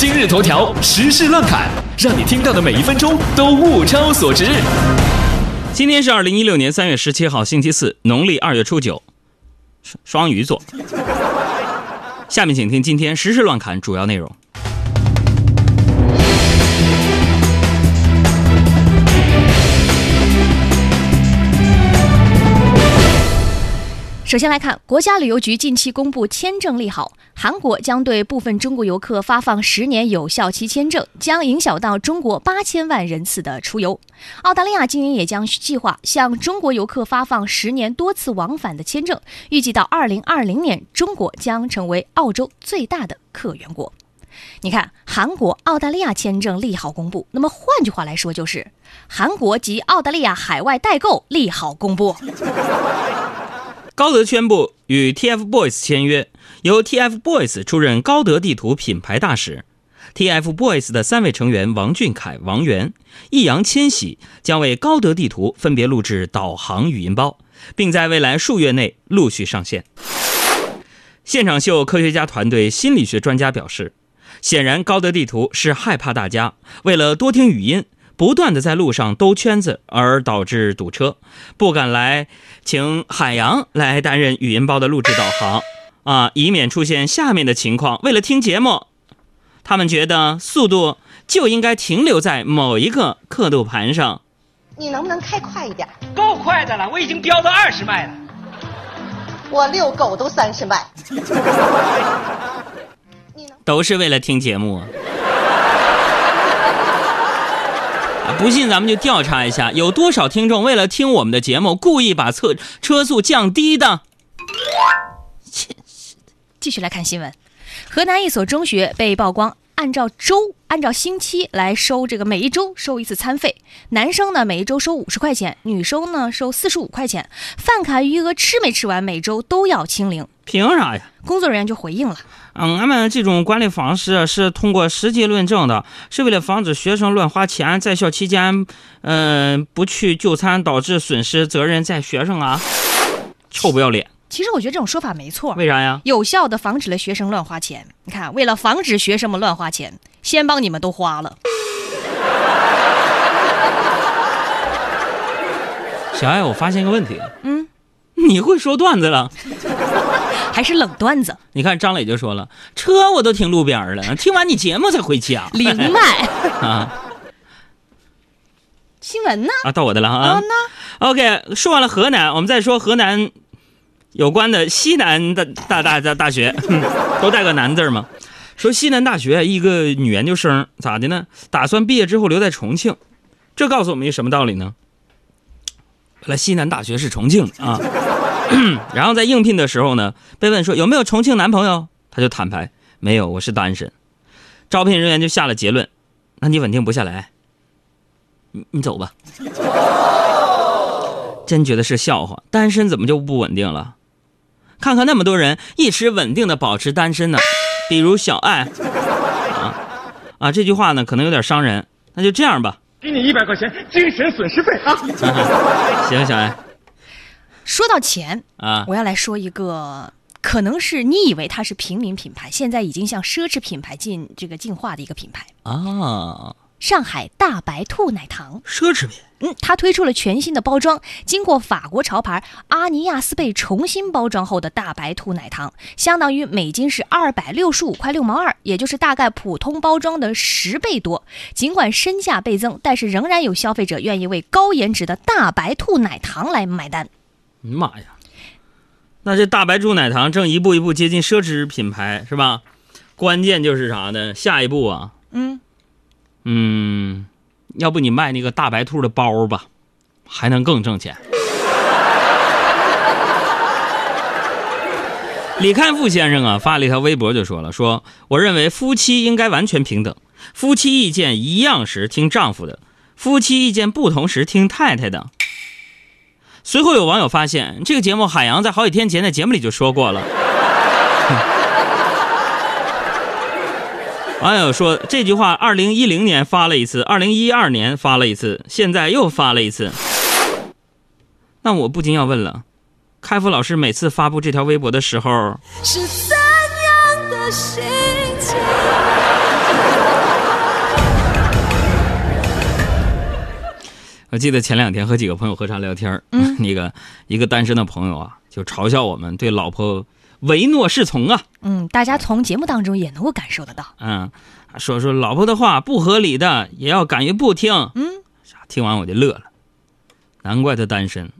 今日头条时事乱侃，让你听到的每一分钟都物超所值。今天是二零一六年三月十七号，星期四，农历二月初九，双双鱼座。下面请听今天时事乱侃主要内容。首先来看，国家旅游局近期公布签证利好，韩国将对部分中国游客发放十年有效期签证，将影响到中国八千万人次的出游。澳大利亚今年也将计划向中国游客发放十年多次往返的签证，预计到二零二零年，中国将成为澳洲最大的客源国。你看，韩国、澳大利亚签证利好公布，那么换句话来说，就是韩国及澳大利亚海外代购利好公布。高德宣布与 TFBOYS 签约，由 TFBOYS 出任高德地图品牌大使。TFBOYS 的三位成员王俊凯、王源、易烊千玺将为高德地图分别录制导航语音包，并在未来数月内陆续上线。现场秀科学家团队心理学专家表示，显然高德地图是害怕大家为了多听语音。不断的在路上兜圈子，而导致堵车，不敢来请海洋来担任语音包的录制导航，啊，以免出现下面的情况。为了听节目，他们觉得速度就应该停留在某一个刻度盘上。你能不能开快一点？够快的了，我已经飙到二十迈了。我遛狗都三十迈。都是为了听节目。不信，咱们就调查一下，有多少听众为了听我们的节目，故意把车车速降低的？继续来看新闻，河南一所中学被曝光按照周、按照星期来收这个每一周收一次餐费，男生呢每一周收五十块钱，女生呢收四十五块钱，饭卡余额吃没吃完，每周都要清零。凭啥呀？工作人员就回应了。嗯，俺们这种管理方式是通过实际论证的，是为了防止学生乱花钱，在校期间，嗯，不去就餐导致损失，责任在学生啊！臭不要脸！其实我觉得这种说法没错。为啥呀？有效的防止了学生乱花钱。你看，为了防止学生们乱花钱，先帮你们都花了。小爱，我发现个问题。嗯，你会说段子了？还是冷段子。你看张磊就说了，车我都停路边了，听完你节目才回家。灵脉 啊！新闻呢？啊，到我的了啊。OK，说完了河南，我们再说河南有关的西南的大大大大学，都带个南字吗？说西南大学一个女研究生咋的呢？打算毕业之后留在重庆，这告诉我们一什么道理呢？本来西南大学是重庆啊。然后在应聘的时候呢，被问说有没有重庆男朋友，他就坦白没有，我是单身。招聘人员就下了结论，那你稳定不下来，你你走吧。真觉得是笑话，单身怎么就不稳定了？看看那么多人一直稳定的保持单身呢，比如小爱啊啊，这句话呢可能有点伤人，那就这样吧，给你一百块钱精神损失费啊。行，小爱。说到钱啊，我要来说一个，可能是你以为它是平民品牌，现在已经向奢侈品牌进这个进化的一个品牌啊。上海大白兔奶糖，奢侈品。嗯，它推出了全新的包装，经过法国潮牌阿尼亚斯贝重新包装后的大白兔奶糖，相当于每斤是二百六十五块六毛二，也就是大概普通包装的十倍多。尽管身价倍增，但是仍然有消费者愿意为高颜值的大白兔奶糖来买单。妈呀！那这大白兔奶糖正一步一步接近奢侈品牌，是吧？关键就是啥呢？下一步啊，嗯嗯，要不你卖那个大白兔的包吧，还能更挣钱。李开复先生啊，发了一条微博就说了：“说我认为夫妻应该完全平等，夫妻意见一样时听丈夫的，夫妻意见不同时听太太的。”随后有网友发现，这个节目海洋在好几天前在节目里就说过了。网友说这句话，二零一零年发了一次，二零一二年发了一次，现在又发了一次。那我不禁要问了，开复老师每次发布这条微博的时候，是怎样的心我记得前两天和几个朋友喝茶聊天嗯 那个一个单身的朋友啊，就嘲笑我们对老婆唯诺是从啊，嗯，大家从节目当中也能够感受得到。嗯，说说老婆的话不合理的也要敢于不听。嗯，听完我就乐了，难怪他单身。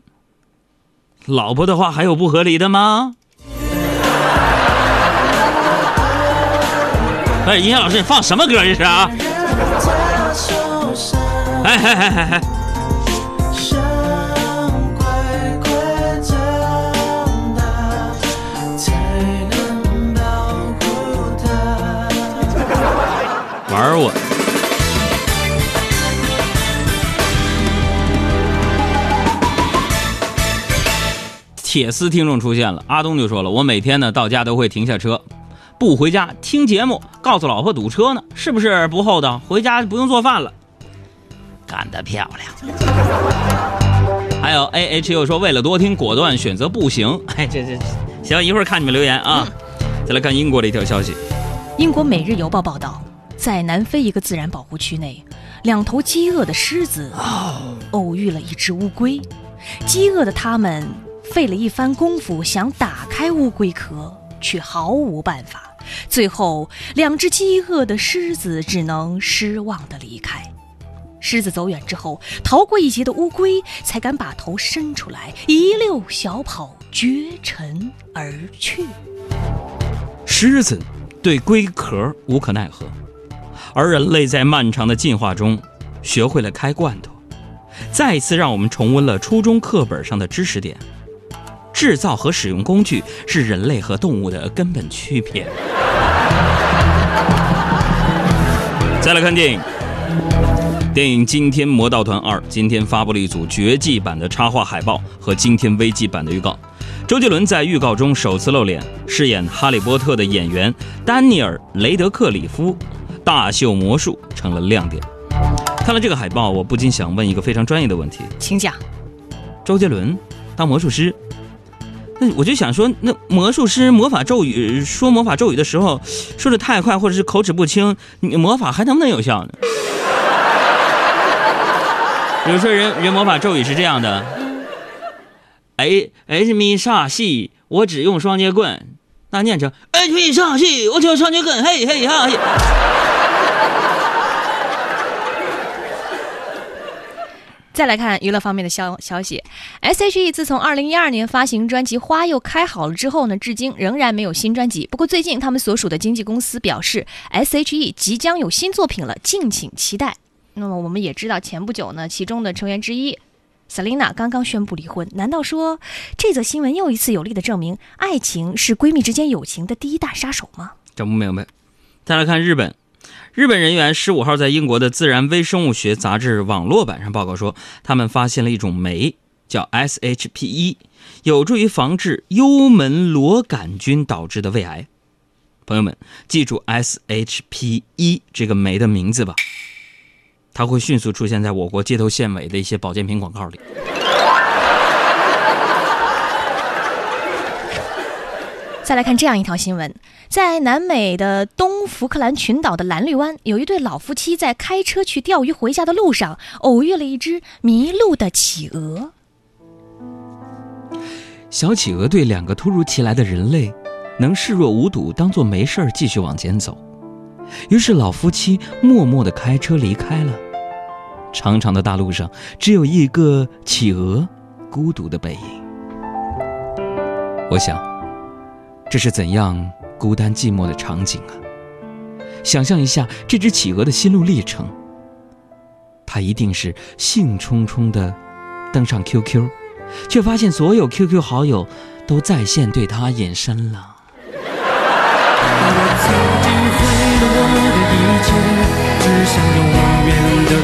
老婆的话还有不合理的吗？哎，音乐老师，你放什么歌这是啊？哎哎哎哎哎！玩我！铁丝听众出现了，阿东就说了，我每天呢到家都会停下车，不回家听节目，告诉老婆堵车呢，是不是不厚道？回家不用做饭了，干得漂亮！还有 A H 又说，为了多听，果断选择步行。哎，这这行，一会儿看你们留言啊。再来看英国的一条消息，英国《每日邮报》报道，在南非一个自然保护区内，两头饥饿的狮子偶遇了一只乌龟。饥饿的它们费了一番功夫想打开乌龟壳，却毫无办法。最后，两只饥饿的狮子只能失望地离开。狮子走远之后，逃过一劫的乌龟才敢把头伸出来，一溜小跑，绝尘而去。狮子对龟壳无可奈何，而人类在漫长的进化中学会了开罐头，再一次让我们重温了初中课本上的知识点：制造和使用工具是人类和动物的根本区别。再来看电影，电影《惊天魔盗团二》今天发布了一组绝技版的插画海报和惊天危机版的预告。周杰伦在预告中首次露脸，饰演哈利波特的演员丹尼尔·雷德克里夫大秀魔术成了亮点。看了这个海报，我不禁想问一个非常专业的问题：请讲。周杰伦当魔术师，那我就想说，那魔术师魔法咒语说魔法咒语的时候，说的太快或者是口齿不清，你魔法还能不能有效呢？比如说人人魔法咒语是这样的。：h h m 煞戏，我只用双截棍，那念成 H m 煞戏，我只用双截棍，嘿嘿哈嘿。再来看娱乐方面的消消息，S.H.E 自从2012年发行专辑《花又开好了》之后呢，至今仍然没有新专辑。不过最近他们所属的经纪公司表示，S.H.E 即将有新作品了，敬请期待。那么我们也知道，前不久呢，其中的成员之一 Selina 刚刚宣布离婚。难道说这则新闻又一次有力的证明，爱情是闺蜜之间友情的第一大杀手吗？整不明白。再来看日本，日本人员十五号在英国的《自然微生物学》杂志网络版上报告说，他们发现了一种酶，叫 SHP1，有助于防治幽门螺杆菌导致的胃癌。朋友们，记住 SHP1 这个酶的名字吧，它会迅速出现在我国街头巷尾的一些保健品广告里。再来看这样一条新闻，在南美的东福克兰群岛的蓝绿湾，有一对老夫妻在开车去钓鱼回家的路上，偶遇了一只迷路的企鹅。小企鹅对两个突如其来的人类，能视若无睹，当做没事儿继续往前走。于是老夫妻默默地开车离开了。长长的大路上，只有一个企鹅孤独的背影。我想，这是怎样孤单寂寞的场景啊！想象一下这只企鹅的心路历程，它一定是兴冲冲地登上 QQ，却发现所有 QQ 好友都在线对它隐身了。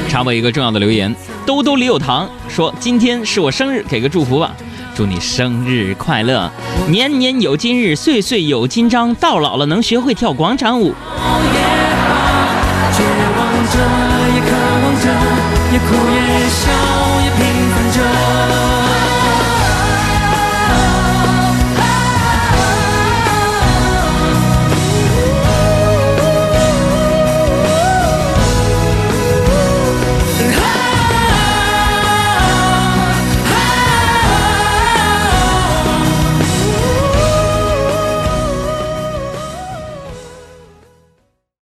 插播一个重要的留言，兜兜里有糖说今天是我生日，给个祝福吧，祝你生日快乐，年年有今日，岁岁有今朝。到老了能学会跳广场舞。我也好，望着也渴望着，也哭。